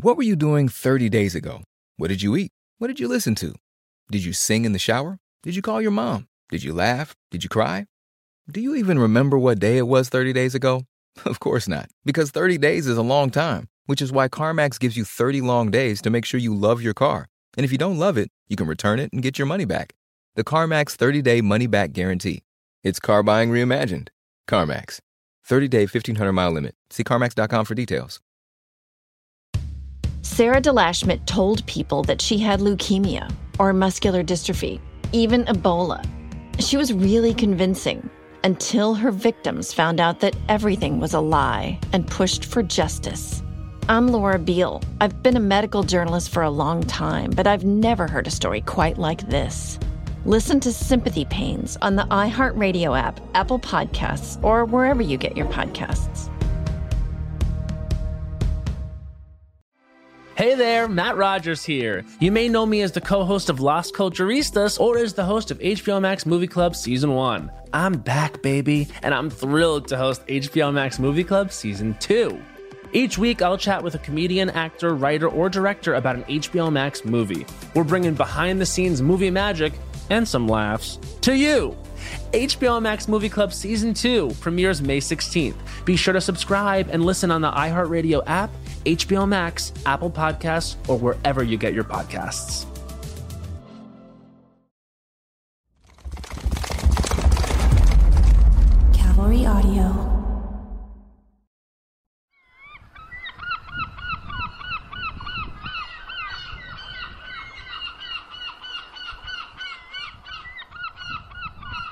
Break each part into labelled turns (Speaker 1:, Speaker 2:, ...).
Speaker 1: What were you doing 30 days ago? What did you eat? What did you listen to? Did you sing in the shower? Did you call your mom? Did you laugh? Did you cry? Do you even remember what day it was 30 days ago? Of course not, because 30 days is a long time, which is why CarMax gives you 30 long days to make sure you love your car. And if you don't love it, you can return it and get your money back. The CarMax 30 day money back guarantee. It's car buying reimagined. CarMax. 30 day 1500 mile limit. See CarMax.com for details.
Speaker 2: Sarah DeLashmit told people that she had leukemia or muscular dystrophy, even Ebola. She was really convincing until her victims found out that everything was a lie and pushed for justice. I'm Laura Beal. I've been a medical journalist for a long time, but I've never heard a story quite like this. Listen to Sympathy Pains on the iHeartRadio app, Apple Podcasts, or wherever you get your podcasts.
Speaker 3: Hey there, Matt Rogers here. You may know me as the co host of Lost Culturistas or as the host of HBO Max Movie Club Season 1. I'm back, baby, and I'm thrilled to host HBO Max Movie Club Season 2. Each week, I'll chat with a comedian, actor, writer, or director about an HBO Max movie. We're bringing behind the scenes movie magic and some laughs to you. HBO Max Movie Club Season 2 premieres May 16th. Be sure to subscribe and listen on the iHeartRadio app, HBO Max, Apple Podcasts, or wherever you get your podcasts.
Speaker 4: Cavalry Audio.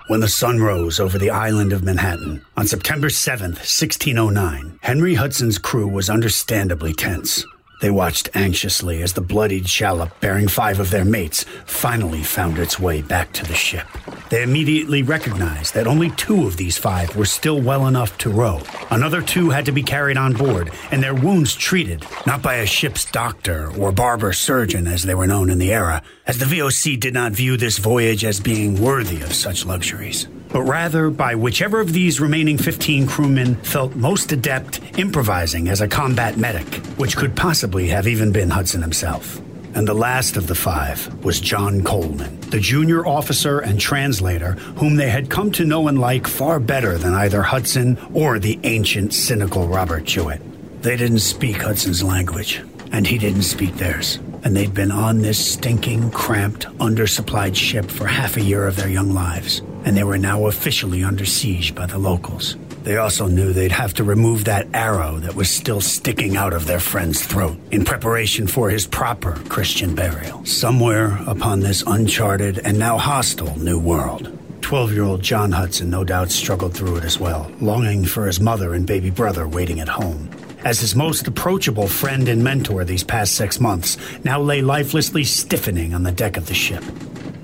Speaker 5: When the sun rose over the island of Manhattan on September 7th, 1609, Henry Hudson's crew was understandably tense. They watched anxiously as the bloodied shallop bearing five of their mates finally found its way back to the ship. They immediately recognized that only two of these five were still well enough to row. Another two had to be carried on board and their wounds treated, not by a ship's doctor or barber surgeon as they were known in the era, as the VOC did not view this voyage as being worthy of such luxuries but rather by whichever of these remaining 15 crewmen felt most adept improvising as a combat medic, which could possibly have even been Hudson himself. And the last of the five was John Coleman, the junior officer and translator whom they had come to know and like far better than either Hudson or the ancient, cynical Robert Juet. They didn't speak Hudson's language, and he didn't speak theirs. And they'd been on this stinking, cramped, undersupplied ship for half a year of their young lives and they were now officially under siege by the locals. They also knew they'd have to remove that arrow that was still sticking out of their friend's throat in preparation for his proper Christian burial, somewhere upon this uncharted and now hostile new world. 12 year old John Hudson no doubt struggled through it as well, longing for his mother and baby brother waiting at home. As his most approachable friend and mentor these past six months now lay lifelessly stiffening on the deck of the ship.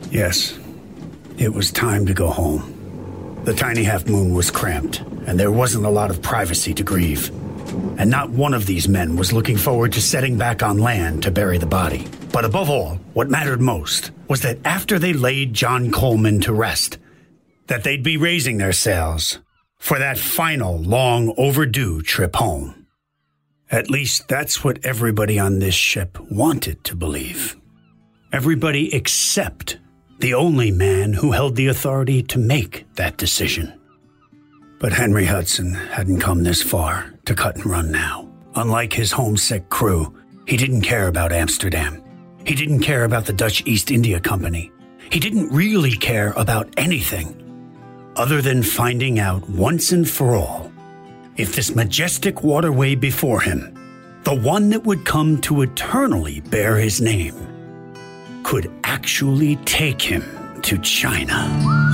Speaker 5: Yes, it was time to go home. The tiny half moon was cramped, and there wasn't a lot of privacy to grieve. And not one of these men was looking forward to setting back on land to bury the body. But above all, what mattered most was that after they laid John Coleman to rest, that they'd be raising their sails for that final, long overdue trip home. At least that's what everybody on this ship wanted to believe. Everybody except the only man who held the authority to make that decision. But Henry Hudson hadn't come this far to cut and run now. Unlike his homesick crew, he didn't care about Amsterdam. He didn't care about the Dutch East India Company. He didn't really care about anything other than finding out once and for all if this majestic waterway before him, the one that would come to eternally bear his name, could actually take him to China.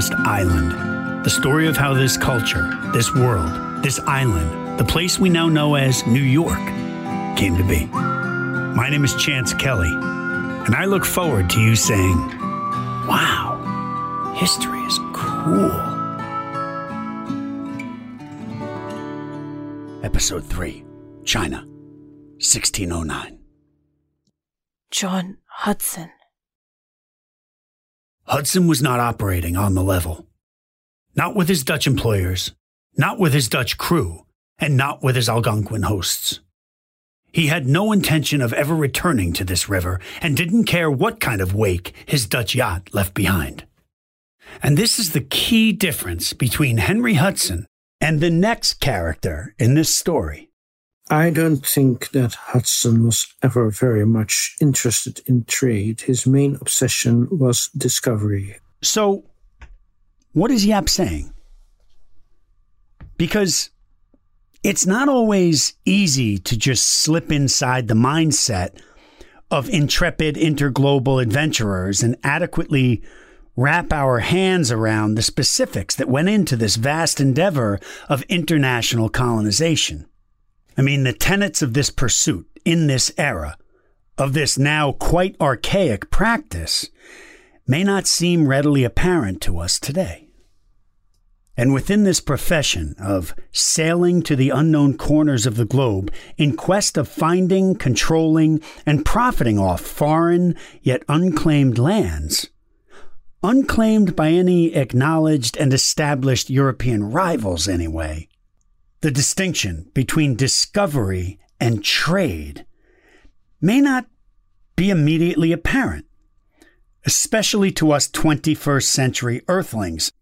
Speaker 5: Podcast Island, the story of how this culture, this world, this island, the place we now know as New York, came to be. My name is Chance Kelly, and I look forward to you saying, Wow, history is cool. Episode 3 China, 1609.
Speaker 4: John Hudson.
Speaker 5: Hudson was not operating on the level. Not with his Dutch employers, not with his Dutch crew, and not with his Algonquin hosts. He had no intention of ever returning to this river and didn't care what kind of wake his Dutch yacht left behind. And this is the key difference between Henry Hudson and the next character in this story.
Speaker 6: I don't think that Hudson was ever very much interested in trade. His main obsession was discovery.
Speaker 5: So, what is Jaap saying? Because it's not always easy to just slip inside the mindset of intrepid interglobal adventurers and adequately wrap our hands around the specifics that went into this vast endeavor of international colonization. I mean, the tenets of this pursuit in this era, of this now quite archaic practice, may not seem readily apparent to us today. And within this profession of sailing to the unknown corners of the globe in quest of finding, controlling, and profiting off foreign yet unclaimed lands, unclaimed by any acknowledged and established European rivals anyway, the distinction between discovery and trade may not be immediately apparent, especially to us 21st century earthlings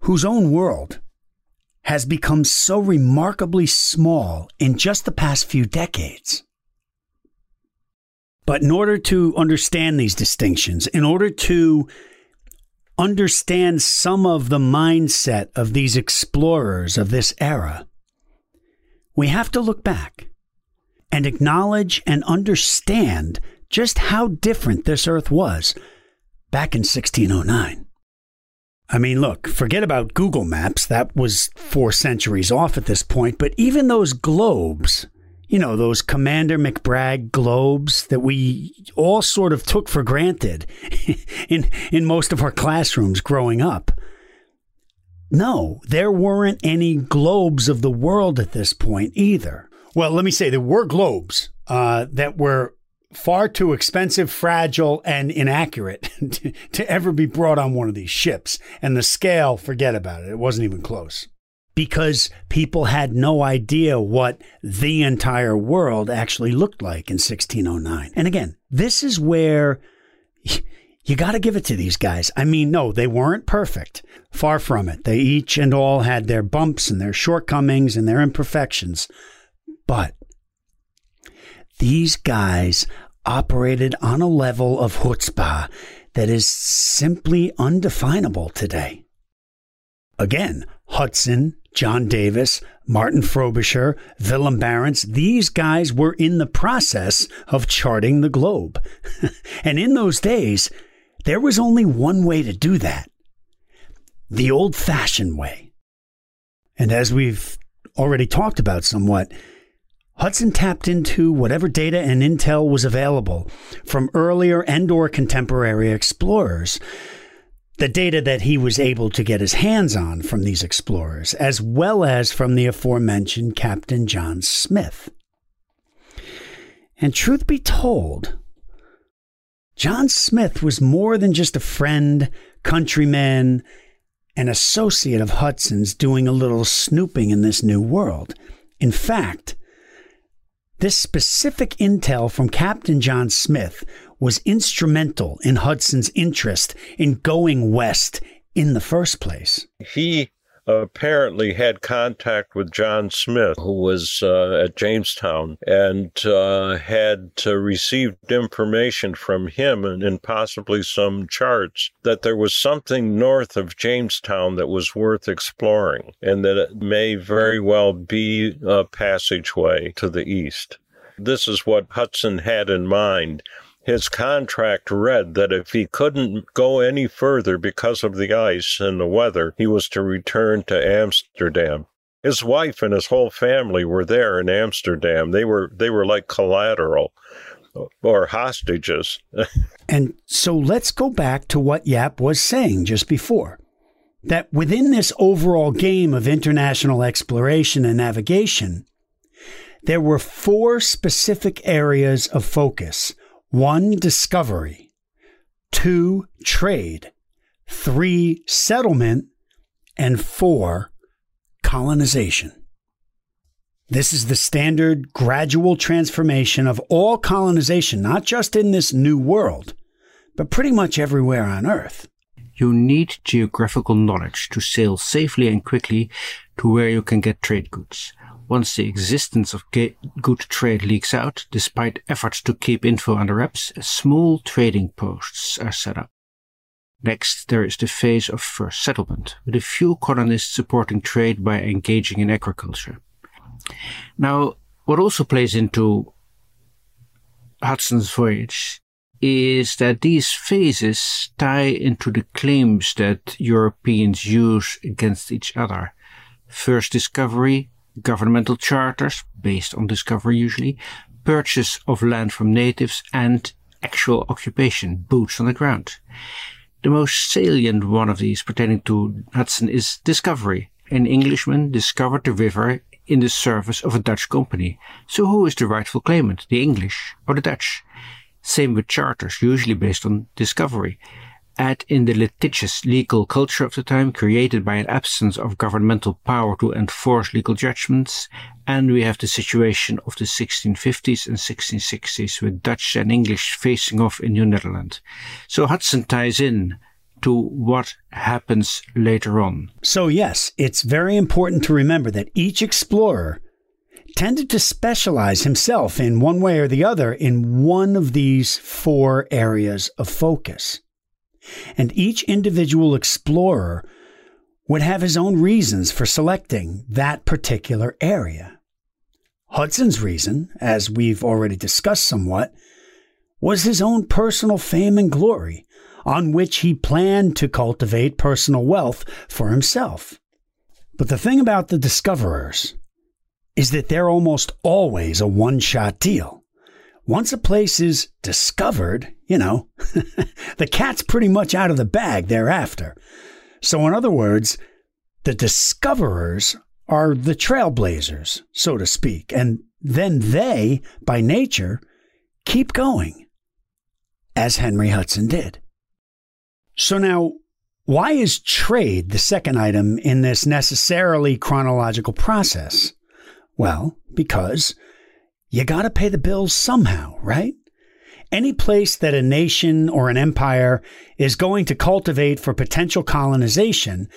Speaker 5: whose own world has become so remarkably small in just the past few decades. But in order to understand these distinctions, in order to understand some of the mindset of these explorers of this era, we have to look back and acknowledge and understand just how different this earth was back in 1609. I mean, look, forget about Google Maps. That was four centuries off at this point. But even those globes, you know, those Commander McBragg globes that we all sort of took for granted in, in most of our classrooms growing up. No, there weren't any globes of the world at this point either. Well, let me say there were globes uh, that were far too expensive, fragile, and inaccurate to, to, ever be brought on one of these ships. And the scale, forget about it. It wasn't even close. Because people had no idea what the entire world actually looked like in 1609. And again, this is where you got to give it to these guys. I mean, no, they weren't perfect. Far from it. They each and all had their bumps and their shortcomings and their imperfections. But these guys operated on a level of chutzpah that is simply undefinable today. Again, Hudson, John Davis, Martin Frobisher, Willem Barents, these guys were in the process of charting the globe. and in those days, there was only one way to do that the old fashioned way. And as we've already talked about somewhat, Hudson tapped into whatever data and intel was available from earlier and or contemporary explorers. The data that he was able to get his hands on from these explorers, as well as from the aforementioned Captain John Smith. And truth be told, John Smith was more than just a friend, countryman, an associate of Hudson's doing a little snooping in this new world. In fact, this specific intel from Captain John Smith was instrumental in Hudson's interest in going west in the first place.
Speaker 7: He apparently had contact with John Smith, who was uh, at Jamestown, and uh, had uh, received information from him and, and, possibly some charts that there was something north of Jamestown that was worth exploring, and that it may very well be a passageway to the east. This is what Hudson had in mind his contract read that if he couldn't go any further because of the ice and the weather, he was to return to Amsterdam. His wife and his whole family were there in Amsterdam. They were they were like collateral or hostages.
Speaker 5: and so let's go back to what Jaap was saying just before. That within this overall game of international exploration and navigation, there were four specific areas of focus one, discovery, two, trade, three, settlement, and four, colonization. This is the standard gradual transformation of all colonization, not just in this new world, but pretty much everywhere on Earth.
Speaker 8: You need geographical knowledge to sail safely and quickly to where you can get trade goods. Once the existence of good trade leaks out, despite efforts to keep info under wraps, small trading posts are set up. Next, there is the phase of first settlement, with a few colonists supporting trade by engaging in agriculture. Now, what also plays into Hudson's voyage is that these phases tie into the claims that Europeans use against each other. First discovery, governmental charters, based on discovery usually, purchase of land from natives, and actual occupation, boots on the ground. The most salient one of these pertaining to Hudson is discovery. An Englishman discovered the river in the service of a Dutch company. So who is the rightful claimant, the English or the Dutch? Same with charters, usually based on discovery. Add in the litigious legal culture of the time, created by an absence of governmental power to enforce legal judgments, and we have the situation of the 1650s and 1660s with Dutch and English facing off in New Netherland. So Hudson ties in to what happens later on.
Speaker 5: So, yes, it's very important to remember that each explorer tended to specialize himself in one way or the other in one of these four areas of focus. And each individual explorer would have his own reasons for selecting that particular area. Hudson's reason, as we've already discussed somewhat, was his own personal fame and glory on which he planned to cultivate personal wealth for himself. But the thing about the discoverers is that they're almost always a one shot deal. Once a place is discovered, you know, the cat's pretty much out of the bag thereafter. So, in other words, the discoverers are the trailblazers, so to speak, and then they, by nature, keep going, as Henry Hudson did. So now, why is trade the second item in this necessarily chronological process? Well, because you got to pay the bills somehow, right? Any place that a nation or an empire is going to cultivate for potential colonization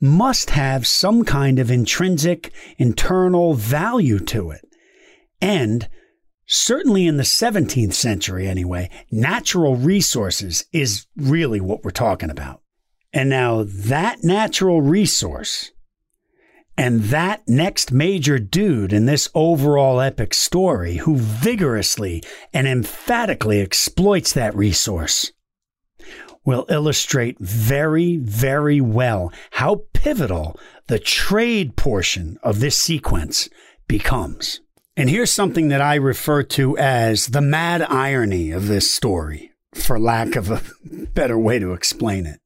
Speaker 5: must have some kind of intrinsic internal value to it. And certainly in the 17th century anyway, natural resources is really what we're talking about. And now that natural resource and that next major dude in this overall epic story who vigorously and emphatically exploits that resource will illustrate very, very well how pivotal the trade portion of this sequence becomes. And here's something that I refer to as the mad irony of this story, for lack of a better way to explain it.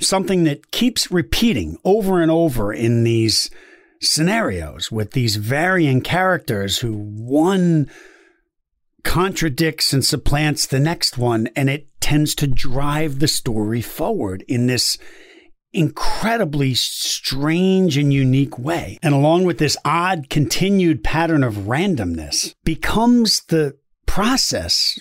Speaker 5: Something that keeps repeating over and over in these scenarios with these varying characters who one contradicts and supplants the next one, and it tends to drive the story forward in this incredibly strange and unique way. And along with this odd continued pattern of randomness becomes the process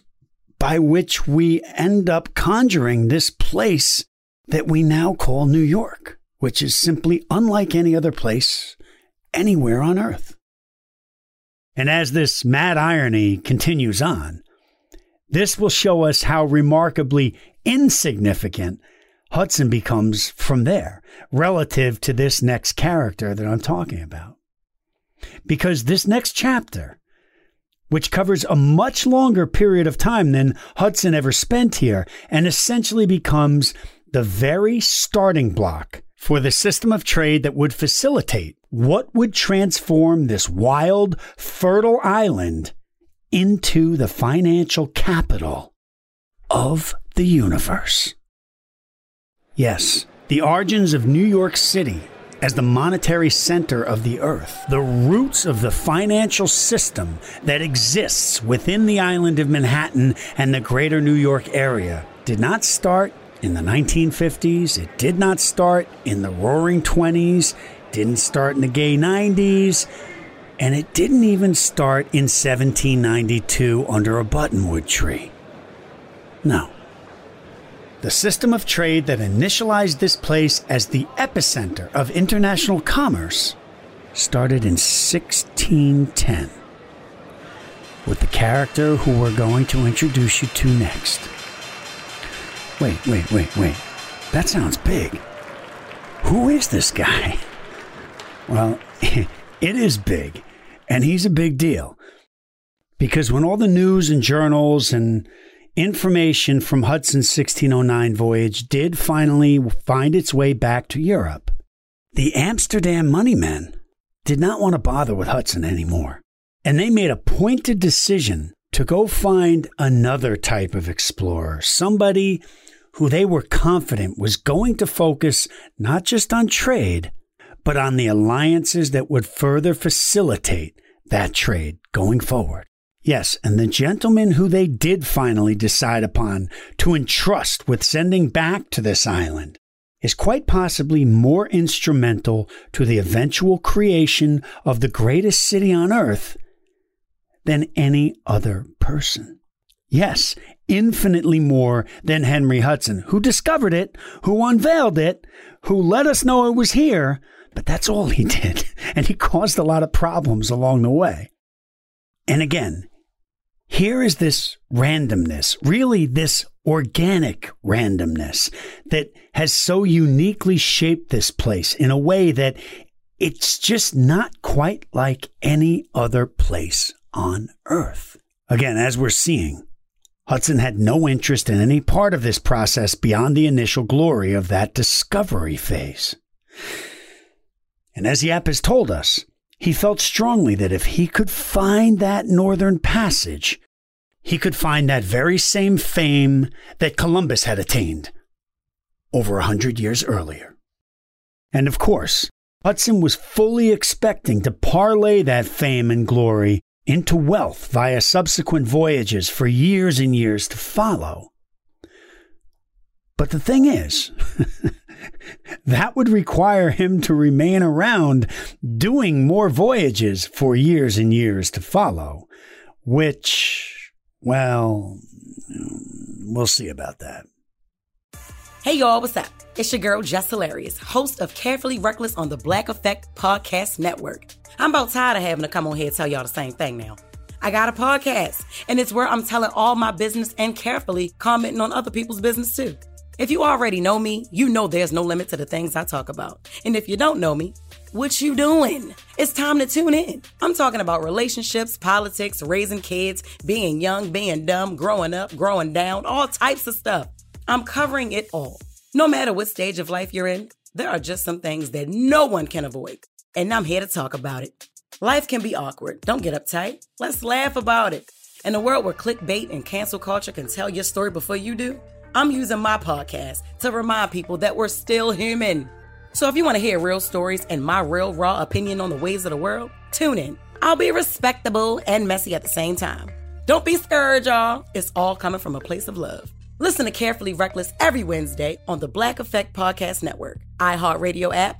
Speaker 5: by which we end up conjuring this place that we now call New York, which is simply unlike any other place anywhere on earth. And as this mad irony continues on, this will show us how remarkably insignificant Hudson becomes from there relative to this next character that I'm talking about. Because this next chapter, which covers a much longer period of time than Hudson ever spent here, and essentially becomes the very starting block for the system of trade that would facilitate what would transform this wild, fertile island into the financial capital of the universe. Yes, the origins of New York City as the monetary center of the earth. The roots of the financial system that exists within the island of Manhattan and the greater New York area did not start in the 1950s. It did not start in the roaring 20s. Didn't start in the gay 90s. And it didn't even start in 1792 under a buttonwood tree. No. The system of trade that initialized this place as the epicenter of international commerce started in 1610 with the character who we're going to introduce you to next. Wait, wait, wait, wait. That sounds big. Who is this guy? Well, it is big, and he's a big deal. Because when all the news and journals and information from Hudson's 1609 voyage did finally find its way back to Europe, the Amsterdam money men did not want to bother with Hudson anymore. And they made a pointed decision to go find another type of explorer, somebody who they were confident was going to focus not just on trade, but on the alliances that would further facilitate that trade going forward. Yes, and the gentleman who they did finally decide upon to entrust with sending back to this island is quite possibly more instrumental to the eventual creation of the greatest city on earth than any other person. Yes, infinitely more than Henry Hudson, who discovered it, who unveiled it, who let us know it was here, but that's all he did. And he caused a lot of problems along the way. And again, here is this randomness, really this organic randomness that has so uniquely shaped this place in a way that it's just not quite like any other place on earth. Again, as we're seeing, Hudson had no interest in any part of this process beyond the initial glory of that discovery phase. And as Jaap has told us, he felt strongly that if he could find that northern passage, he could find that very same fame that Columbus had attained over a hundred years earlier. And of course, Hudson was fully expecting to parlay that fame and glory into wealth via subsequent voyages for years and years to follow. But the thing is, that would require him to remain around doing more voyages for years and years to follow, which, well, we'll see about that.
Speaker 9: Hey y'all, what's up? It's your girl Jess Hilarious, host of Carefully Reckless on the Black Effect Podcast Network. I'm about tired of having to come on here and tell y'all the same thing now. I got a podcast, and it's where I'm telling all my business and carefully commenting on other people's business too. If you already know me, you know there's no limit to the things I talk about. And if you don't know me, what you doing? It's time to tune in. I'm talking about relationships, politics, raising kids, being young, being dumb, growing up, growing down, all types of stuff. I'm covering it all. No matter what stage of life you're in, there are just some things that no one can avoid. And I'm here to talk about it. Life can be awkward. Don't get uptight. Let's laugh about it. In a world where clickbait and cancel culture can tell your story before you do, I'm using my podcast to remind people that we're still human. So if you want to hear real stories and my real raw opinion on the ways of the world, tune in. I'll be respectable and messy at the same time. Don't be scared, y'all. It's all coming from a place of love. Listen to Carefully Reckless every Wednesday on the Black Effect Podcast Network, iHeartRadio app,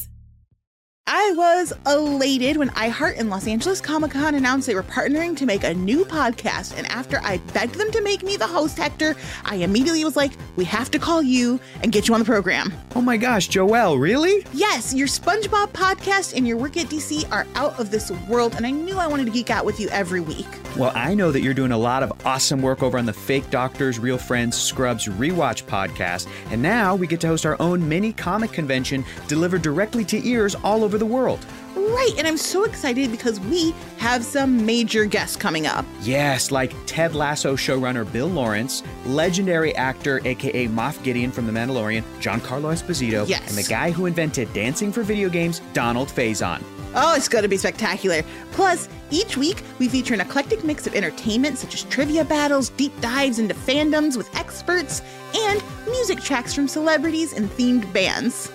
Speaker 10: I was elated when iHeart and Los Angeles Comic Con announced they were partnering to make a new podcast. And after I begged them to make me the host, Hector, I immediately was like, we have to call you and get you on the program.
Speaker 11: Oh my gosh, Joelle, really?
Speaker 10: Yes, your SpongeBob podcast and your work at DC are out of this world. And I knew I wanted to geek out with you every week.
Speaker 11: Well, I know that you're doing a lot of awesome work over on the Fake Doctors, Real Friends, Scrubs Rewatch podcast. And now we get to host our own mini comic convention delivered directly to ears all over the world.
Speaker 10: Right, and I'm so excited because we have some major guests coming up.
Speaker 11: Yes, like Ted Lasso showrunner Bill Lawrence, legendary actor aka Moff Gideon from The Mandalorian, Giancarlo Esposito,
Speaker 10: Yes.
Speaker 11: and the guy who invented dancing for video games, Donald Faison.
Speaker 10: Oh, it's going to be spectacular. Plus, each week we feature an eclectic mix of entertainment such as trivia battles, deep dives into fandoms with experts, and music tracks from celebrities and themed bands.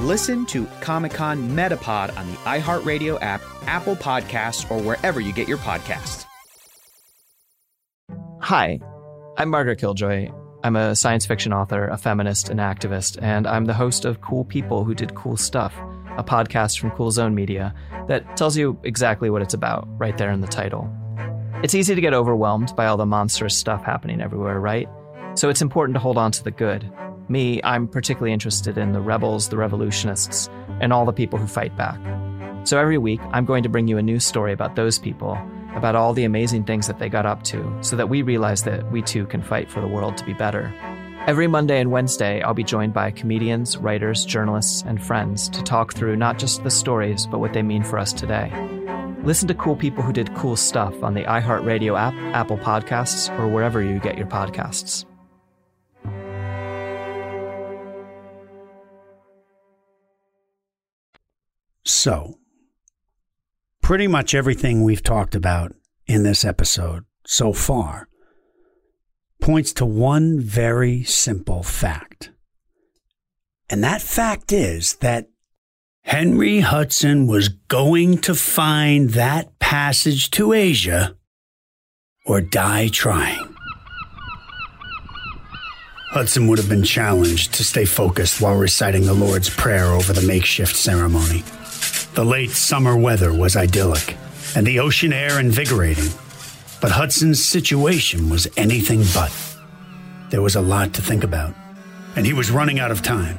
Speaker 11: Listen to Comic Con Metapod on the iHeartRadio app, Apple Podcasts, or wherever you get your podcasts.
Speaker 12: Hi, I'm Margaret Killjoy. I'm a science fiction author, a feminist, and activist, and I'm the host of Cool People Who Did Cool Stuff, a podcast from Cool Zone Media that tells you exactly what it's about right there in the title. It's easy to get overwhelmed by all the monstrous stuff happening everywhere, right? So it's important to hold on to the good. Me, I'm particularly interested in the rebels, the revolutionists, and all the people who fight back. So every week, I'm going to bring you a new story about those people, about all the amazing things that they got up to, so that we realize that we too can fight for the world to be better. Every Monday and Wednesday, I'll be joined by comedians, writers, journalists, and friends to talk through not just the stories, but what they mean for us today. Listen to cool people who did cool stuff on the iHeartRadio app, Apple Podcasts, or wherever you get your podcasts.
Speaker 5: So, pretty much everything we've talked about in this episode so far points to one very simple fact. And that fact is that Henry Hudson was going to find that passage to Asia or die trying. Hudson would have been challenged to stay focused while reciting the Lord's Prayer over the makeshift ceremony. The late summer weather was idyllic, and the ocean air invigorating. But Hudson's situation was anything but. There was a lot to think about, and he was running out of time.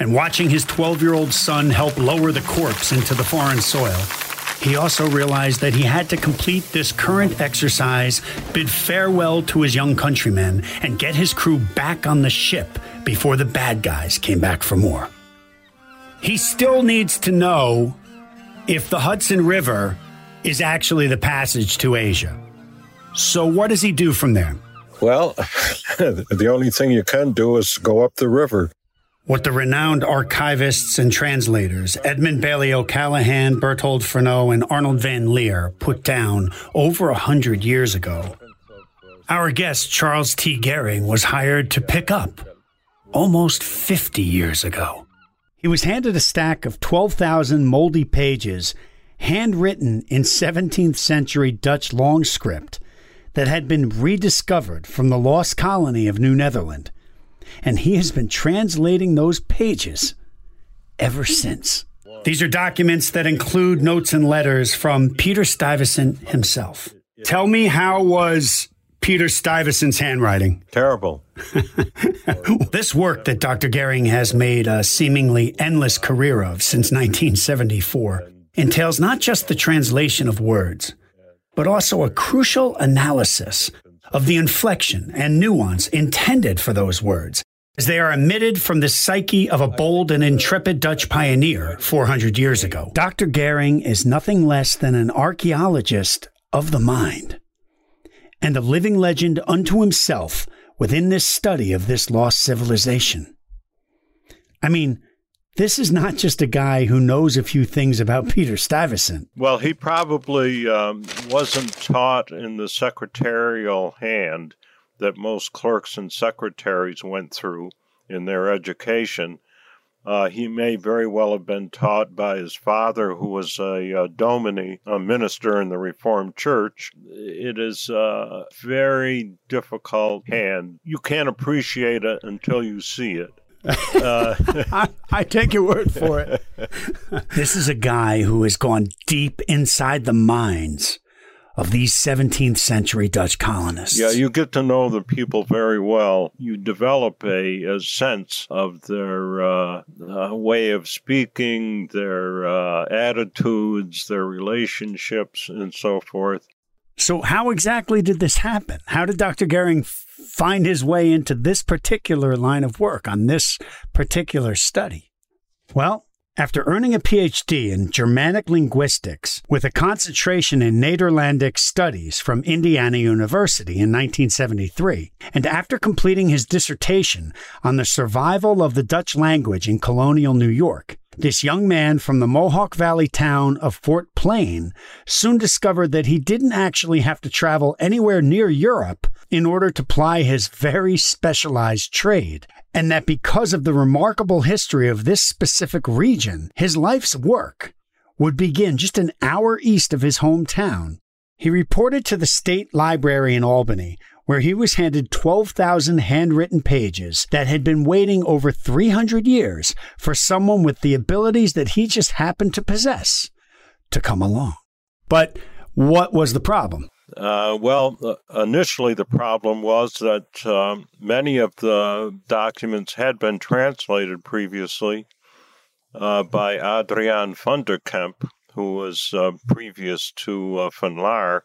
Speaker 5: And watching his 12 year old son help lower the corpse into the foreign soil, he also realized that he had to complete this current exercise, bid farewell to his young countrymen, and get his crew back on the ship before the bad guys came back for more. He still needs to know if the Hudson River is actually the passage to Asia. So, what does he do from there?
Speaker 7: Well, the only thing you can do is go up the river.
Speaker 5: What the renowned archivists and translators Edmund Bailey O'Callaghan, Berthold Fernow, and Arnold Van Laer put down over a hundred years ago. Our guest, Charles T. Gehring, was hired to pick up almost 50 years ago. He was handed a stack of 12,000 moldy pages, handwritten in 17th century Dutch long script that had been rediscovered from the lost colony of New Netherland. And he has been translating those pages ever since. These are documents that include notes and letters from Peter Stuyvesant himself. Tell me how was Peter Stuyvesant's handwriting?
Speaker 7: Terrible.
Speaker 5: this work that Dr. Gehring has made a seemingly endless career of since 1974 entails not just the translation of words, but also a crucial analysis of the inflection and nuance intended for those words as they are emitted from the psyche of a bold and intrepid Dutch pioneer 400 years ago. Dr. Gehring is nothing less than an archaeologist of the mind and a living legend unto himself within this study of this lost civilization. I mean, this is not just a guy who knows a few things about Peter Stuyvesant.
Speaker 7: Well, he probably um, wasn't taught in the secretarial hand that most clerks and secretaries went through in their education. Uh, he may very well have been taught by his father, who was a, a domine, a minister in the Reformed Church. It is a very difficult hand. You can't appreciate it until you see it.
Speaker 5: Uh, I, I, take your word for it. this is a guy who has gone deep inside the minds of these 17th century Dutch colonists.
Speaker 7: Yeah, you get to know the people very well. You develop a, a sense of their uh, uh, way of speaking, their uh, attitudes, their relationships, and so forth.
Speaker 5: So, how exactly did this happen? How did Dr. Gehring find his way into this particular line of work on this particular study? Well, after earning a PhD in Germanic linguistics with a concentration in Nederlandic studies from Indiana University in 1973, and after completing his dissertation on the survival of the Dutch language in colonial New York, this young man from the Mohawk Valley town of Fort Plain soon discovered that he didn't actually have to travel anywhere near Europe in order to ply his very specialized trade, and that because of the remarkable history of this specific region, his life's work would begin just an hour east of his hometown. He reported to the State Library in Albany, where he was handed 12,000 handwritten pages that had been waiting over 300 years for someone with the abilities that he just happened to possess to come along. But what was the problem?
Speaker 7: Uh, well, uh, initially the problem was that um, many of the documents had been translated previously uh, by Adrian van der Kemp, who was uh, previous to uh, Van Laer,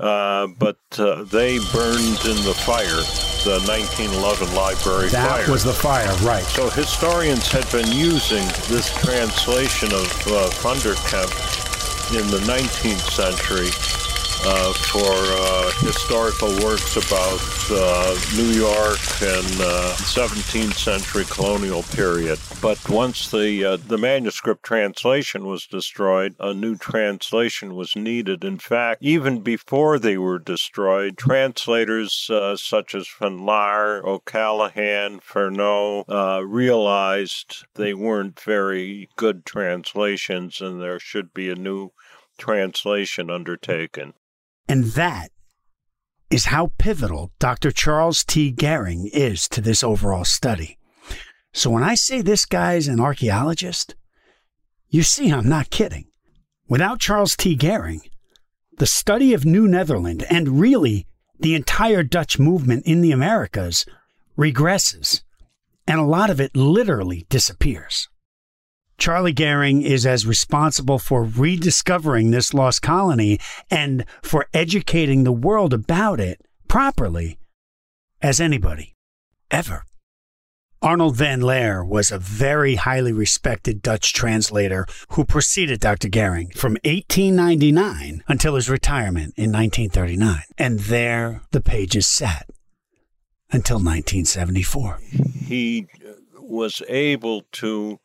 Speaker 7: uh, but uh, they burned in the fire, the 1911 library
Speaker 5: that
Speaker 7: fire.
Speaker 5: That was the fire, right.
Speaker 7: So historians had been using this translation of uh, Van der Kemp in the 19th century uh, for uh, historical works about uh, New York and 17th uh, century colonial period. But once the uh, the manuscript translation was destroyed, a new translation was needed. In fact, even before they were destroyed, translators uh, such as Van Laer, O'Callaghan, Fernow realized they weren't very good translations, and there should be a new translation undertaken.
Speaker 5: And that is how pivotal Dr. Charles T. Gehring is to this overall study. So when I say this guy's an archaeologist, you see I'm not kidding. Without Charles T. Gehring, the study of New Netherland and really the entire Dutch movement in the Americas regresses, and a lot of it literally disappears. Charlie Gehring is as responsible for rediscovering this lost colony and for educating the world about it properly as anybody ever. Arnold van Laer was a very highly respected Dutch translator who preceded Dr. Gehring from 1899 until his retirement in 1939. And there the pages sat until 1974.
Speaker 7: He was able to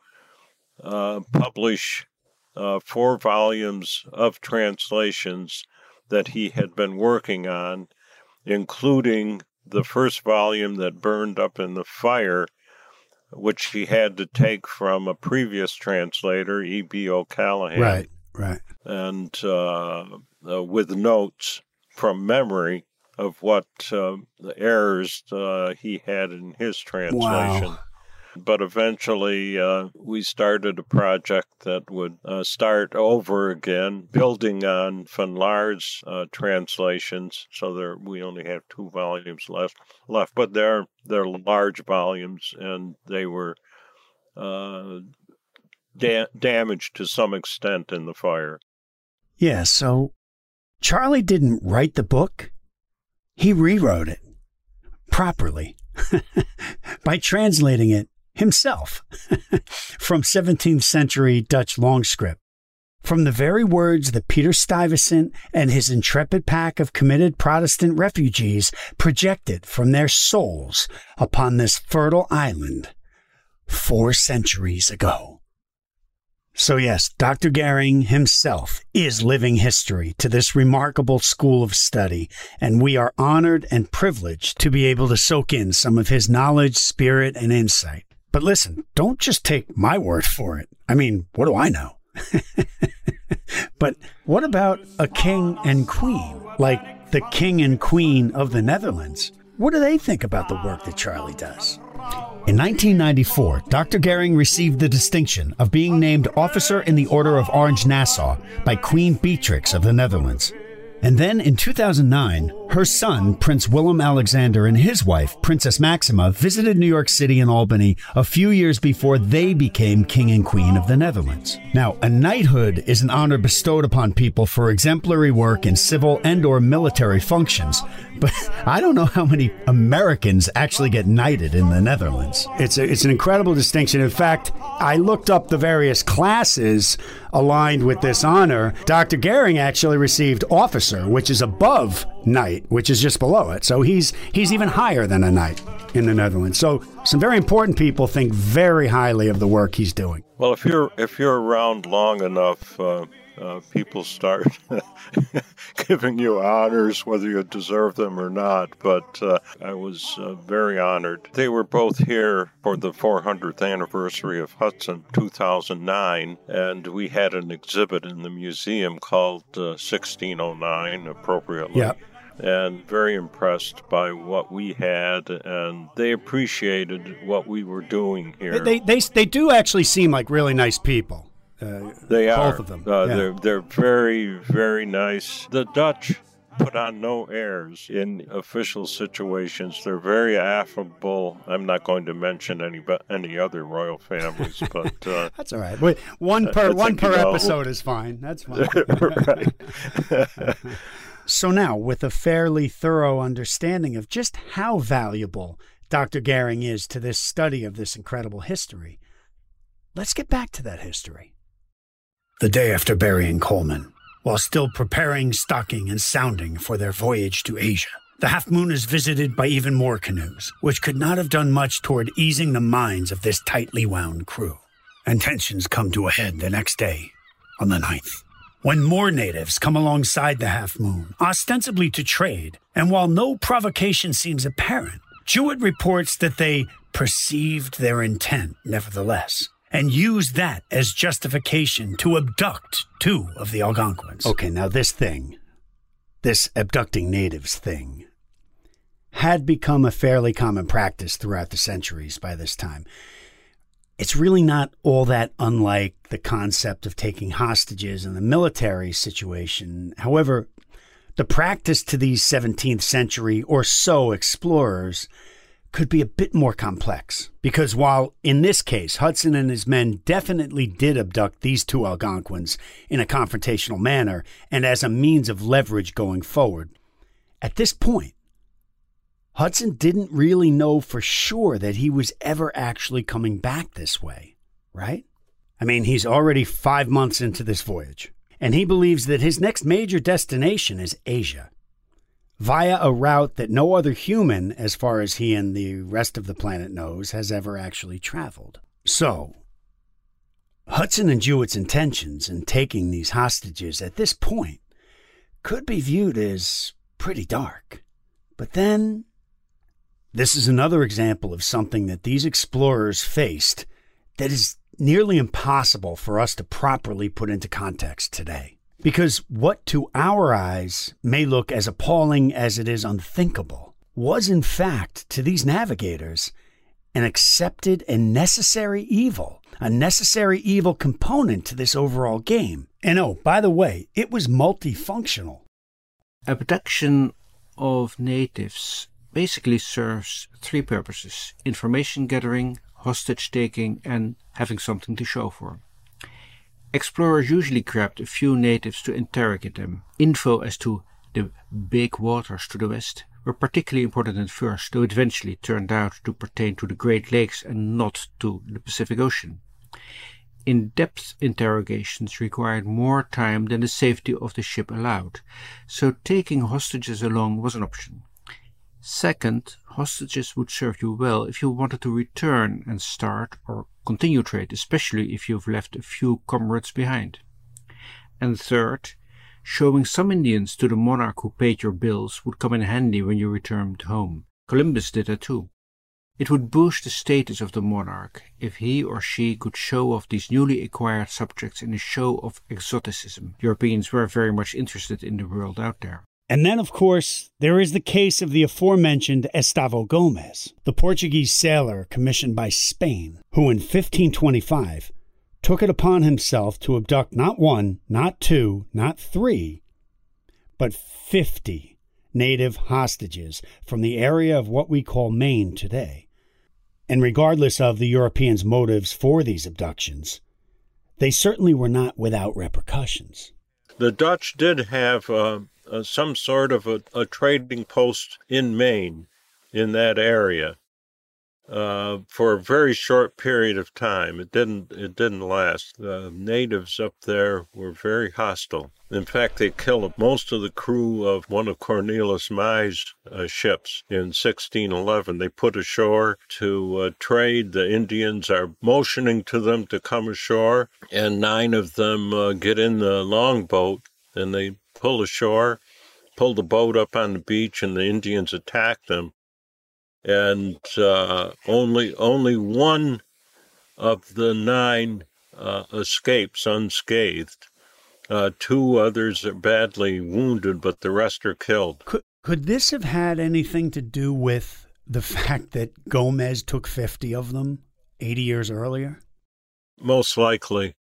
Speaker 7: uh, publish uh, four volumes of translations that he had been working on, including the first volume that burned up in the fire, which he had to take from a previous translator, E.B. O'Callaghan.
Speaker 5: Right, right.
Speaker 7: And uh, uh, with notes from memory of what uh, the errors uh, he had in his translation.
Speaker 5: Wow.
Speaker 7: But eventually, uh, we started a project that would uh, start over again, building on Van Laer's uh, translations. So there, we only have two volumes left. Left, but they're they're large volumes, and they were uh, da- damaged to some extent in the fire.
Speaker 5: Yeah. So Charlie didn't write the book; he rewrote it properly by translating it himself from 17th century Dutch long script. From the very words that Peter Stuyvesant and his intrepid pack of committed Protestant refugees projected from their souls upon this fertile island four centuries ago. So, yes, Dr. Gehring himself is living history to this remarkable school of study, and we are honored and privileged to be able to soak in some of his knowledge, spirit, and insight. But listen, don't just take my word for it. I mean, what do I know? but what about a king and queen, like the king and queen of the Netherlands? What do they think about the work that Charlie does? In 1994, Dr. Gehring received the distinction of being named Officer in the Order of Orange Nassau by Queen Beatrix of the Netherlands. And then in 2009, her son, Prince Willem Alexander, and his wife, Princess Maxima, visited New York City and Albany a few years before they became King and Queen of the Netherlands. Now, a knighthood is an honor bestowed upon people for exemplary work in civil and or military functions, but I don't know how many Americans actually get knighted in the Netherlands. It's a, it's an incredible distinction. In fact, I looked up the various classes aligned with this honor. Dr. Gehring actually received officer, which is above knight, which is just below it. So he's he's even higher than a knight in the Netherlands. So some very important people think very highly of the work he's doing.
Speaker 7: Well, if you're if you're around long enough, uh, uh, people start giving you honors, whether you deserve them or not. But uh, I was uh, very honored. They were both here for the 400th anniversary of Hudson, 2009, and we had an exhibit in the museum called 1609, uh, appropriately.
Speaker 5: Yeah
Speaker 7: and very impressed by what we had, and they appreciated what we were doing here.
Speaker 5: They they they do actually seem like really nice people.
Speaker 7: Uh, they
Speaker 5: both
Speaker 7: are.
Speaker 5: of them.
Speaker 7: Uh,
Speaker 5: yeah.
Speaker 7: They're they're very very nice. The Dutch put on no airs in official situations. They're very affable. I'm not going to mention any any other royal families, but uh,
Speaker 5: that's all right. Wait, one per one per episode is fine. That's fine. so now, with a fairly thorough understanding of just how valuable Dr. Gehring is to this study of this incredible history, let's get back to that history. The day after burying Coleman, while still preparing, stocking, and sounding for their voyage to Asia, the Half Moon is visited by even more canoes, which could not have done much toward easing the minds of this tightly wound crew. And tensions come to a head the next day, on the 9th, when more natives come alongside the Half Moon, ostensibly to trade, and while no provocation seems apparent, Juet reports that they perceived their intent nevertheless and use that as justification to abduct two of the Algonquins. Okay, now this thing, this abducting natives thing, had become a fairly common practice throughout the centuries by this time. It's really not all that unlike the concept of taking hostages in the military situation. However, the practice to these 17th century or so explorers could be a bit more complex. Because while in this case, Hudson and his men definitely did abduct these two Algonquins in a confrontational manner and as a means of leverage going forward, at this point, Hudson didn't really know for sure that he was ever actually coming back this way, right? I mean, he's already five months into this voyage, and he believes that his next major destination is Asia via a route that no other human, as far as he and the rest of the planet knows, has ever actually traveled. So, Hudson and Juet's intentions in taking these hostages at this point could be viewed as pretty dark. But then, this is another example of something that these explorers faced that is nearly impossible for us to properly put into context today. Because what to our eyes may look as appalling as it is unthinkable was, in fact, to these navigators, an accepted and necessary evil, a necessary evil component to this overall game. And oh, by the way, it was multifunctional.
Speaker 8: Abduction of natives basically serves three purposes information gathering, hostage taking, and having something to show for. Explorers usually grabbed a few natives to interrogate them. Info as to the big waters to the west were particularly important at first, though it eventually turned out to pertain to the Great Lakes and not to the Pacific Ocean. In depth interrogations required more time than the safety of the ship allowed, so taking hostages along was an option. Second, hostages would serve you well if you wanted to return and start or continue trade, especially if you've left a few comrades behind. And third, showing some Indians to the monarch who paid your bills would come in handy when you returned home. Columbus did that too. It would boost the status of the monarch if he or she could show off these newly acquired subjects in a show of exoticism. Europeans were very much interested in the world out there.
Speaker 5: And then, of course, there is the case of the aforementioned Estavo Gomez, the Portuguese sailor commissioned by Spain, who in 1525 took it upon himself to abduct not one, not two, not three, but 50 native hostages from the area of what we call Maine today. And regardless of the Europeans' motives for these abductions, they certainly were not without repercussions.
Speaker 7: The Dutch did have. Uh uh, some sort of a, a trading post in Maine in that area. uh, for a very short period of time. It didn't. It didn't last. The natives up there were very hostile. In fact, they killed most of the crew of one of Cornelis May's uh, ships in 1611. They put ashore to uh, trade. The Indians are motioning to them to come ashore, and nine of them uh, get in the longboat and they pull ashore, pull the boat up on the beach, and the Indians attack them. And uh, only only one of the nine uh, escapes unscathed. Uh, two others are badly wounded, but the rest are killed.
Speaker 5: Could, could this have had anything to do with the fact that Gomez took 50 of them 80 years earlier?
Speaker 7: Most likely.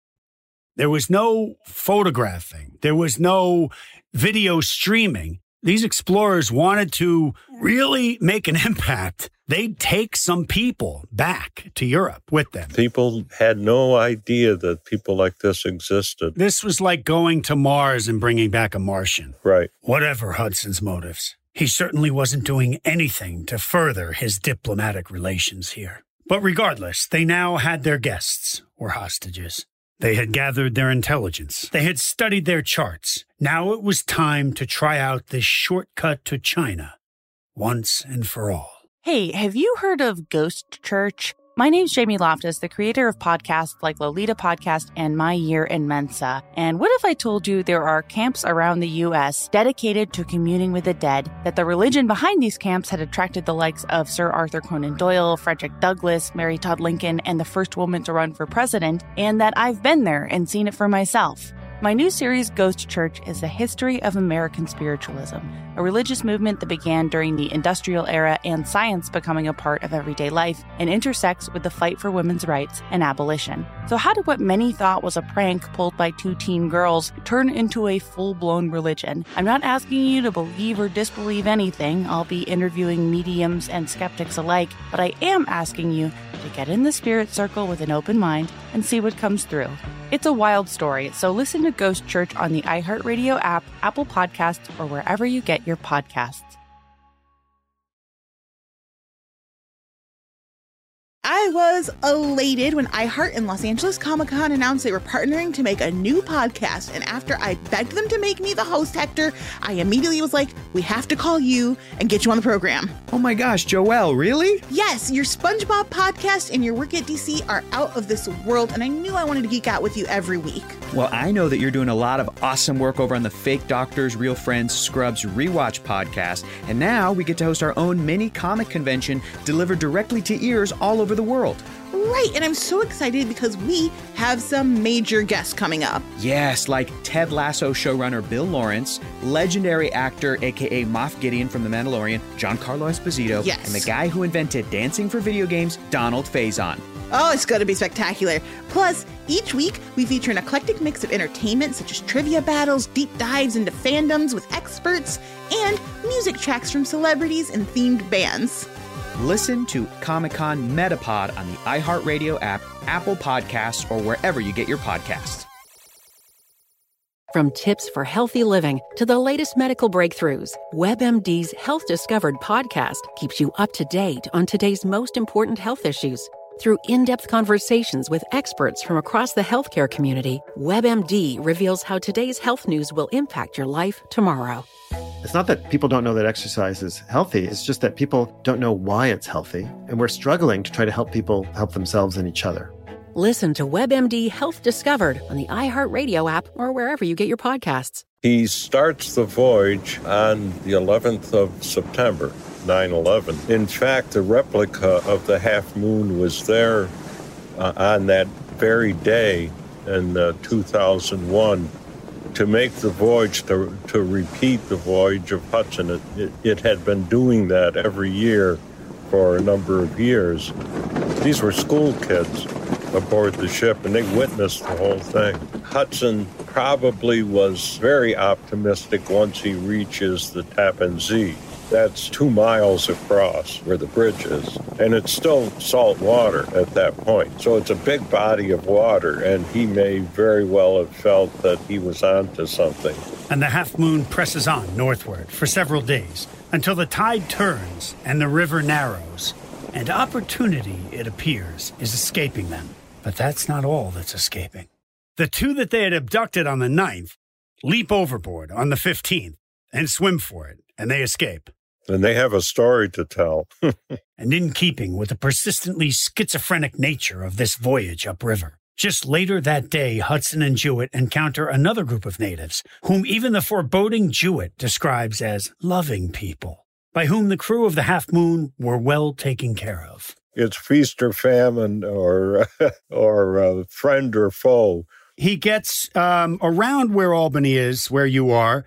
Speaker 5: There was no photographing, there was no video streaming. These explorers wanted to really make an impact. They'd take some people back to Europe with them.
Speaker 7: People had no idea that people like this existed.
Speaker 5: This was like going to Mars and bringing back a Martian.
Speaker 7: Right.
Speaker 5: Whatever Hudson's motives, he certainly wasn't doing anything to further his diplomatic relations here. But regardless, they now had their guests, or hostages. They had gathered their intelligence. They had studied their charts. Now it was time to try out this shortcut to China once and for all.
Speaker 4: Hey, have you heard of Ghost Church? My name's Jamie Loftus, the creator of podcasts like Lolita Podcast and My Year in Mensa. And what if I told you there are camps around the U.S. dedicated to communing with the dead, that the religion behind these camps had attracted the likes of Sir Arthur Conan Doyle, Frederick Douglass, Mary Todd Lincoln, and the first woman to run for president, and that I've been there and seen it for myself? My new series, Ghost Church, is the history of American spiritualism, a religious movement that began during the industrial era and science becoming a part of everyday life and intersects with the fight for women's rights and abolition. So, how did what many thought was a prank pulled by two teen girls turn into a full blown religion? I'm not asking you to believe or disbelieve anything, I'll be interviewing mediums and skeptics alike, but I am asking you to get in the spirit circle with an open mind and see what comes through. It's a wild story, so listen to Ghost Church on the iHeartRadio app, Apple Podcasts, or wherever you get your podcasts.
Speaker 10: I was elated when iHeart and Los Angeles Comic Con announced they were partnering to make a new podcast. And after I begged them to make me the host, Hector, I immediately was like, we have to call you and get you on the program.
Speaker 11: Oh my gosh, Joelle, really?
Speaker 10: Yes, your SpongeBob podcast and your work at DC are out of this world. And I knew I wanted to geek out with you every week.
Speaker 11: Well, I know that you're doing a lot of awesome work over on the Fake Doctors, Real Friends, Scrubs Rewatch podcast. And now we get to host our own mini comic convention delivered directly to ears all over the world.
Speaker 10: Right, and I'm so excited because we have some major guests coming up.
Speaker 11: Yes, like Ted Lasso showrunner Bill Lawrence, legendary actor aka Moff Gideon from The Mandalorian, Giancarlo Esposito,
Speaker 10: Yes.
Speaker 11: and the guy who invented dancing for video games, Donald Faison.
Speaker 10: Oh, it's going to be spectacular. Plus, each week we feature an eclectic mix of entertainment such as trivia battles, deep dives into fandoms with experts, and music tracks from celebrities and themed bands.
Speaker 11: Listen to Comic Con Metapod on the iHeartRadio app, Apple Podcasts, or wherever you get your podcasts.
Speaker 13: From tips for healthy living to the latest medical breakthroughs, WebMD's Health Discovered podcast keeps you up to date on today's most important health issues. Through in depth conversations with experts from across the healthcare community, WebMD reveals how today's health news will impact your life tomorrow.
Speaker 14: It's not that people don't know that exercise is healthy, it's just that people don't know why it's healthy. And we're struggling to try to help people help themselves and each other.
Speaker 13: Listen to WebMD Health Discovered on the iHeartRadio app or wherever you get your podcasts.
Speaker 7: He starts the voyage on the 11th of September, 9 11. In fact, the replica of the half moon was there uh, on that very day in uh, 2001 to make the voyage, to, to repeat the voyage of Hudson. It, it, it had been doing that every year for a number of years. These were school kids aboard the ship, and they witnessed the whole thing. Hudson probably was very optimistic once he reaches the Tappan Zee. That's two miles across where the bridge is, and it's still salt water at that point. So it's a big body of water, and he may very well have felt that he was onto something.
Speaker 5: And the half moon presses on northward for several days until the tide turns and the river narrows And opportunity, it appears, is escaping them. But that's not all that's escaping. The two that they had abducted on the 9th leap overboard on the 15th and swim for it, and they escape.
Speaker 7: And they have a story to tell.
Speaker 5: and in keeping with the persistently schizophrenic nature of this voyage upriver. Just later that day, Hudson and Juet encounter another group of natives, whom even the foreboding Juet describes as loving people, by whom the crew of the Half Moon were well taken care of.
Speaker 7: It's feast or famine, or or uh, friend or foe.
Speaker 5: He gets um, around where Albany is, where you are,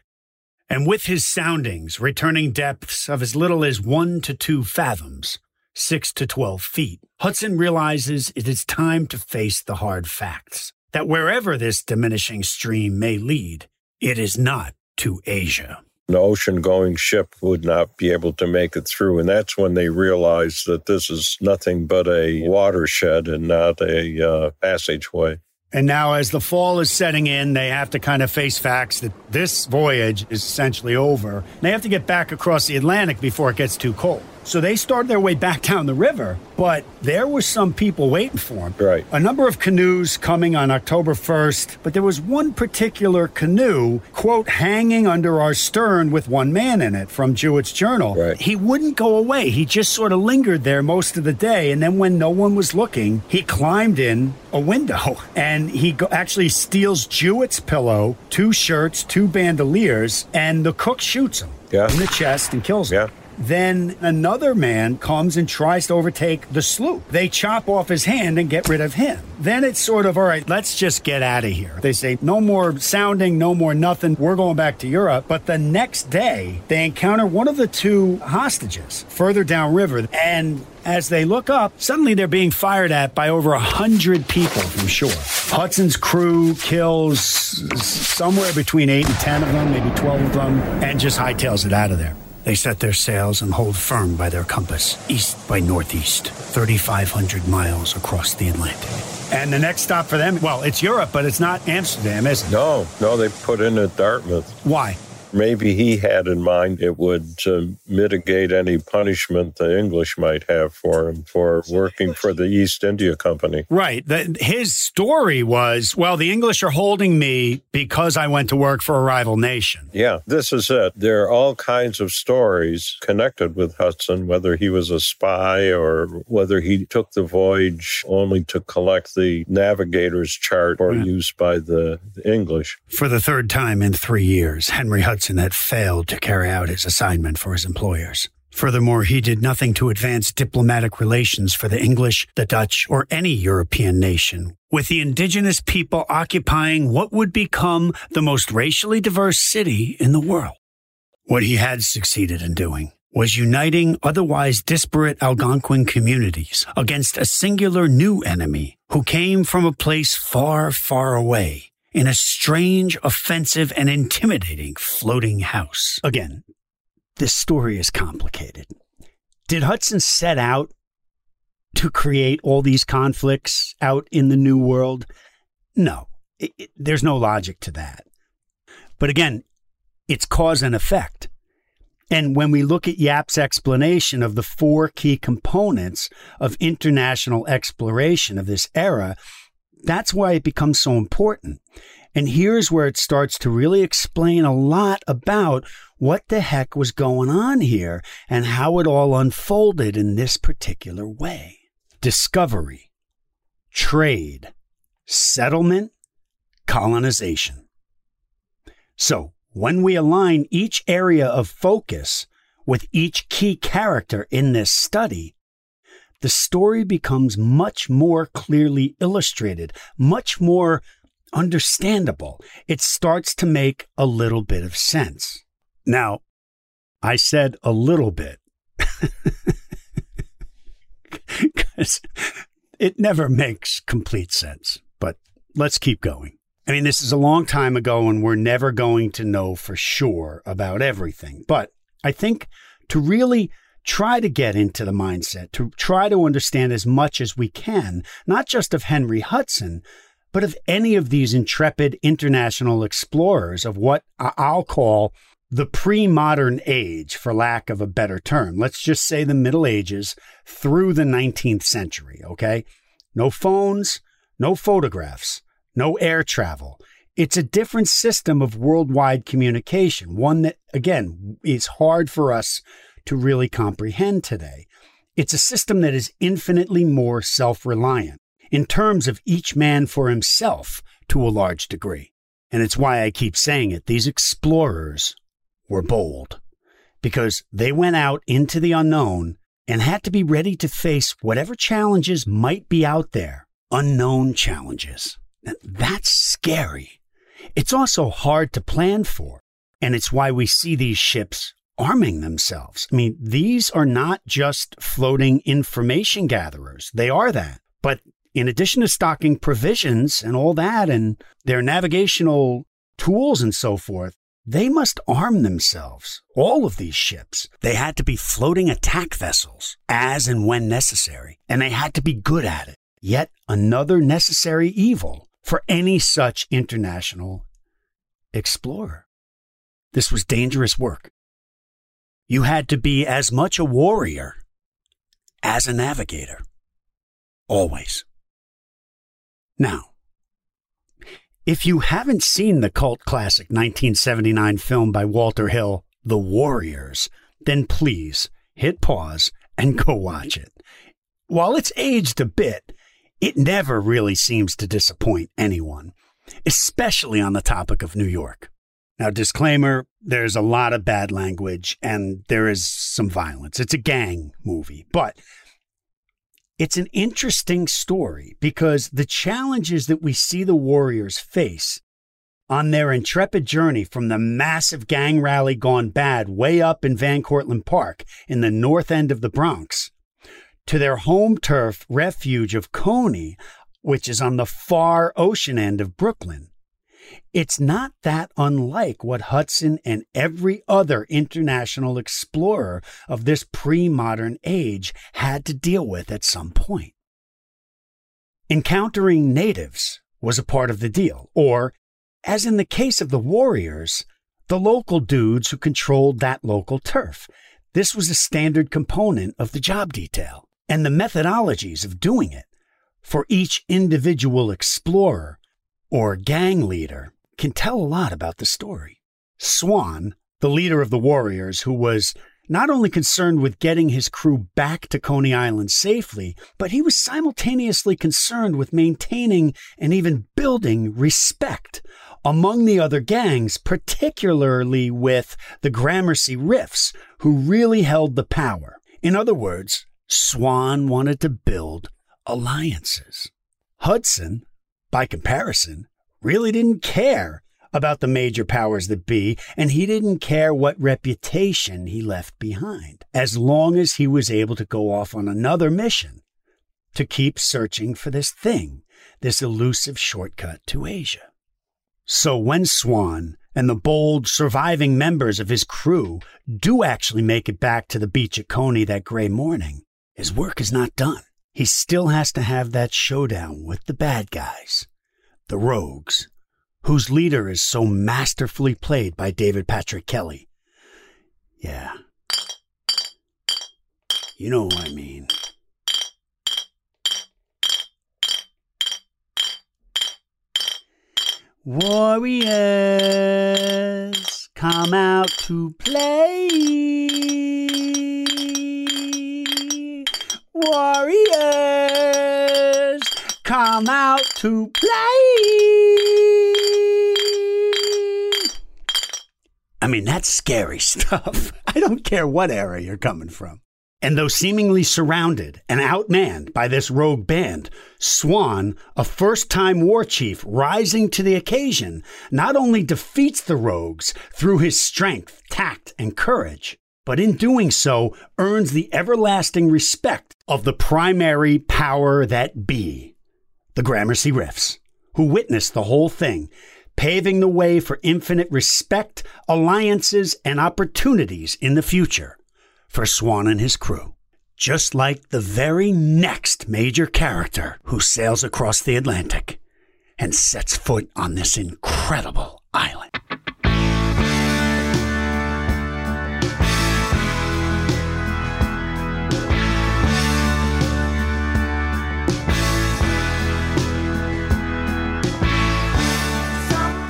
Speaker 5: and with his soundings returning depths of as little as one to two fathoms, 6 to 12 feet, Hudson realizes it is time to face the hard facts that wherever this diminishing stream may lead, it is not to Asia.
Speaker 7: An ocean going ship would not be able to make it through. And that's when they realized that this is nothing but a watershed and not a uh, passageway.
Speaker 5: And now, as the fall is setting in, they have to kind of face facts that this voyage is essentially over. They have to get back across the Atlantic before it gets too cold. So they start their way back down the river, but there were some people waiting for them.
Speaker 7: Right.
Speaker 5: A number of canoes coming on October 1st, but there was one particular canoe, quote, hanging under our stern with one man in it from Juet's journal.
Speaker 7: Right.
Speaker 5: He wouldn't go away. He just sort of lingered there most of the day. And then when no one was looking, he climbed in a window and he go- actually steals Juet's pillow, two shirts, two bandoliers, and the cook shoots him
Speaker 7: yeah.
Speaker 5: in the chest and kills him.
Speaker 7: Yeah.
Speaker 5: Then another man comes and tries to overtake the sloop. They chop off his hand and get rid of him. Then it's sort of, all right, let's just get out of here. They say, no more sounding, no more nothing. We're going back to Europe. But the next day, they encounter one of the two hostages further downriver. And as they look up, suddenly they're being fired at by over a hundred people from shore. Hudson's crew kills somewhere between eight and ten of them, maybe 12 of them, and just hightails it out of there. They set their sails and hold firm by their compass, east by northeast, 3,500 miles across the Atlantic. And the next stop for them, well, it's Europe, but it's not Amsterdam, is it?
Speaker 7: No, no, they put in at Dartmouth.
Speaker 5: Why?
Speaker 7: Maybe he had in mind it would uh, mitigate any punishment the English might have for him for working for the East India Company.
Speaker 5: Right. The, his story was well, the English are holding me because I went to work for a rival nation.
Speaker 7: Yeah, this is it. There are all kinds of stories connected with Hudson, whether he was a spy or whether he took the voyage only to collect the navigator's chart or
Speaker 5: Right.
Speaker 7: used by the, the English.
Speaker 5: For the third time in three years, Henry Hudson had failed to carry out his assignment for his employers. Furthermore, he did nothing to advance diplomatic relations for the English, the Dutch, or any European nation, with the indigenous people occupying what would become the most racially diverse city in the world. What he had succeeded in doing was uniting otherwise disparate Algonquin communities against a singular new enemy who came from a place far, far away in a strange, offensive, and intimidating floating house. Again, this story is complicated. Did Hudson set out to create all these conflicts out in the New World? No, It- it- there's no logic to that. But again, it's cause and effect. And when we look at Jaap's explanation of the four key components of international exploration of this era, that's why it becomes so important. And here's where it starts to really explain a lot about what the heck was going on here and how it all unfolded in this particular way. Discovery, trade, settlement, colonization. So, when we align each area of focus with each key character in this study, the story becomes much more clearly illustrated, much more understandable. It starts to make a little bit of sense. Now, I said a little bit because it never makes complete sense, but let's keep going. I mean, this is a long time ago, and we're never going to know for sure about everything. But I think to really try to get into the mindset, to try to understand as much as we can, not just of Henry Hudson, but of any of these intrepid international explorers of what I'll call the pre modern age, for lack of a better term. Let's just say the Middle Ages through the 19th century, okay? No phones, no photographs, no air travel. It's a different system of worldwide communication, one that, again, is hard for us to really comprehend today. It's a system that is infinitely more self reliant in terms of each man for himself to a large degree. And it's why I keep saying it. These explorers were bold because they went out into the unknown and had to be ready to face whatever challenges might be out there. Unknown challenges. That's scary. It's also hard to plan for. And it's why we see these ships arming themselves. I mean, these are not just floating information gatherers. They are that. But in addition to stocking provisions and all that and their navigational tools and so forth, they must arm themselves. All of these ships. They had to be floating attack vessels as and when necessary, and they had to be good at it. Yet another necessary evil for any such international explorer. This was dangerous work. You had to be as much a warrior as a navigator. Always. Now, if you haven't seen the cult classic 1979 film by Walter Hill, The Warriors, then please hit pause and go watch it. While it's aged a bit, it never really seems to disappoint anyone, especially on the topic of New York. Now, disclaimer there's a lot of bad language and there is some violence. It's a gang movie, but it's an interesting story because the challenges that we see the Warriors face on their intrepid journey from the massive gang rally gone bad way up in Van Cortlandt Park in the north end of the Bronx to their home turf refuge of Coney, which is on the far ocean end of Brooklyn. It's not that unlike what Hudson and every other international explorer of this pre modern age had to deal with at some point. Encountering natives was a part of the deal, or, as in the case of the warriors, the local dudes who controlled that local turf. This was a standard component of the job detail, and the methodologies of doing it for each individual explorer or gang leader can tell a lot about the story. Swan, the leader of the warriors, who was not only concerned with getting his crew back to Coney Island safely, but he was simultaneously concerned with maintaining and even building respect among the other gangs, particularly with the Gramercy Riffs, who really held the power. In other words, Swan wanted to build alliances. Hudson, by comparison, really didn't care about the major powers that be, and he didn't care what reputation he left behind, as long as he was able to go off on another mission to keep searching for this thing, this elusive shortcut to Asia. So when Swan and the bold surviving members of his crew do actually make it back to the beach at Coney that gray morning, his work is not done. He still has to have that showdown with the bad guys the Rogues, whose leader is so masterfully played by David Patrick Kelly. Yeah. You know what I mean. Warriors, come out to play. Warriors, come out to play. I mean, that's scary stuff. I don't care what era you're coming from. And though seemingly surrounded and outmanned by this rogue band, Swan, a first time war chief rising to the occasion, not only defeats the rogues through his strength, tact, and courage, but in doing so earns the everlasting respect of the primary power that be, the Gramercy Riffs, who witnessed the whole thing, paving the way for infinite respect, alliances, and opportunities in the future for Swan and his crew. Just like the very next major character who sails across the Atlantic and sets foot on this incredible island.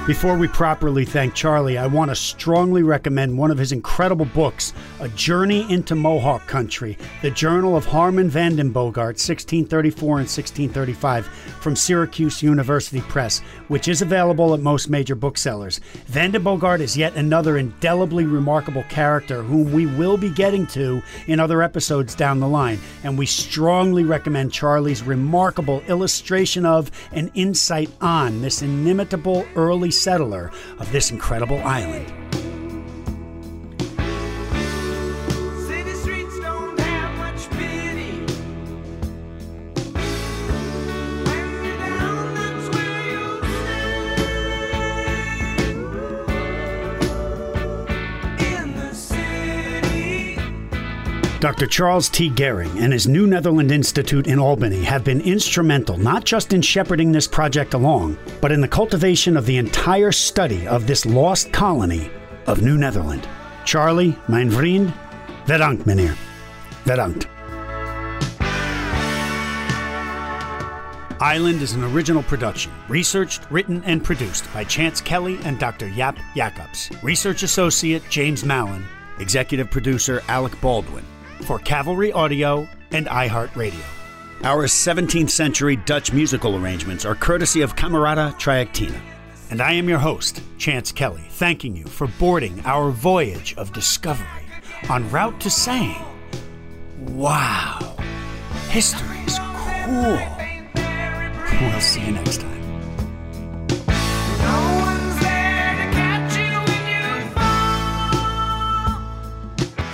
Speaker 5: Before we properly thank Charlie, I want to strongly recommend one of his incredible books, A Journey into Mohawk Country, the Journal of Harman Vanden Bogaert, 1634 and 1635, from Syracuse University Press, which is available at most major booksellers. Vanden Bogaert is yet another indelibly remarkable character whom we will be getting to in other episodes down the line, and we strongly recommend Charlie's remarkable illustration of and insight on this inimitable early settler of this incredible island. Dr. Charles T. Gehring and his New Netherland Institute in Albany have been instrumental not just in shepherding this project along, but in the cultivation of the entire study of this lost colony of New Netherland. Charlie, mijn vriend, bedankt meneer. Bedankt. Island is an original production, researched, written, and produced by Chance Kelly and Dr. Jaap Jacobs. Research Associate James Mallon, Executive Producer Alec Baldwin for Cavalry Audio and iHeartRadio. Our 17th century Dutch musical arrangements are courtesy of Camerata Trajectina. And I am your host, Chance Kelly, thanking you for boarding our voyage of discovery en route to saying, Wow, history is cool. We'll see you next time.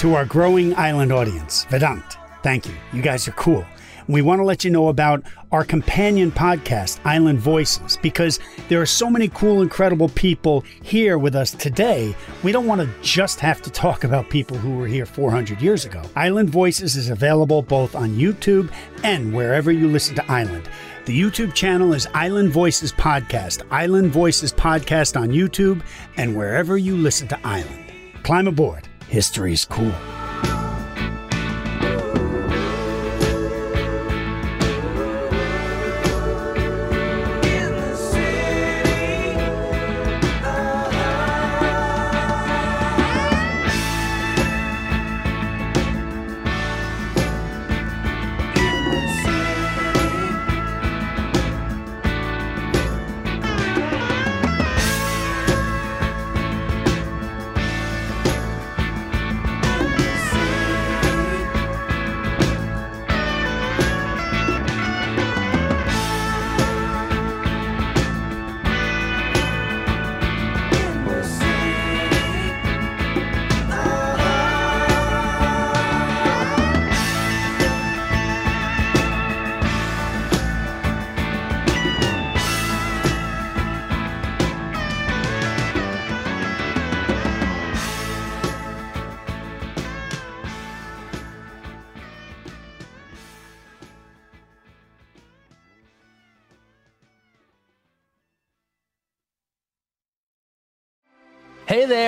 Speaker 5: To our growing island audience, Vedant, thank you. You guys are cool. We want to let you know about our companion podcast, Island Voices, because there are so many cool, incredible people here with us today. We don't want to just have to talk about people who were here 400 years ago. Island Voices is available both on YouTube and wherever you listen to Island. The YouTube channel is Island Voices Podcast, Island Voices Podcast on YouTube, and wherever you listen to Island. Climb aboard. History's cool.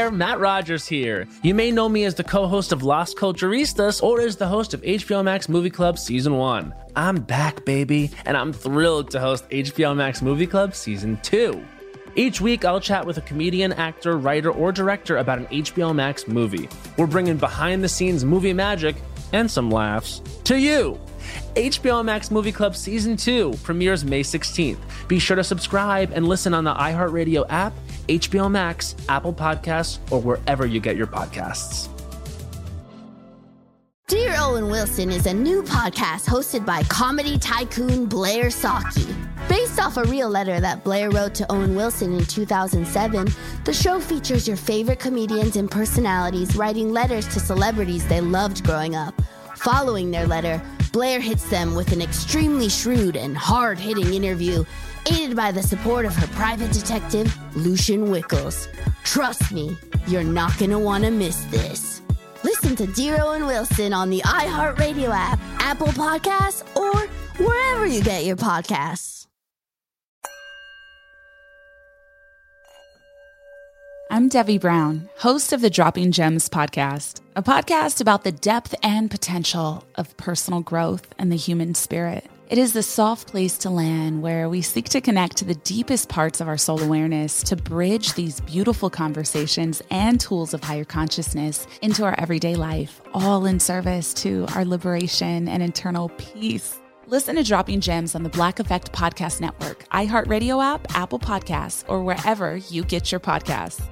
Speaker 3: There, Matt Rogers here. You may know me as the co host of Las Culturistas or as the host of HBO Max Movie Club Season 1. I'm back, baby, and I'm thrilled to host HBO Max Movie Club Season 2. Each week, I'll chat with a comedian, actor, writer, or director about an HBO Max movie. We're bringing behind the scenes movie magic and some laughs to you. HBO Max Movie Club Season 2 premieres May 16th. Be sure to subscribe and listen on the iHeartRadio app, HBO Max, Apple Podcasts, or wherever you get your podcasts.
Speaker 15: Dear Owen Wilson is a new podcast hosted by comedy tycoon Blair Socci. Based off a real letter that Blair wrote to Owen Wilson in 2007, the show features your favorite comedians and personalities writing letters to celebrities they loved growing up. Following their letter, Blair hits them with an extremely shrewd and hard hitting interview, aided by the support of her private detective, Lucian Wickles. Trust me, you're not going to want to miss this. Listen to Dear Owen Wilson on the iHeartRadio app, Apple Podcasts, or wherever you get your podcasts.
Speaker 16: I'm Debbie Brown, host of the Dropping Gems podcast, a podcast about the depth and potential of personal growth and the human spirit. It is the soft place to land where we seek to connect to the deepest parts of our soul awareness to bridge these beautiful conversations and tools of higher consciousness into our everyday life, all in service to our liberation and internal peace. Listen to Dropping Gems on the Black Effect Podcast Network, iHeartRadio app, Apple Podcasts, or wherever you get your podcasts.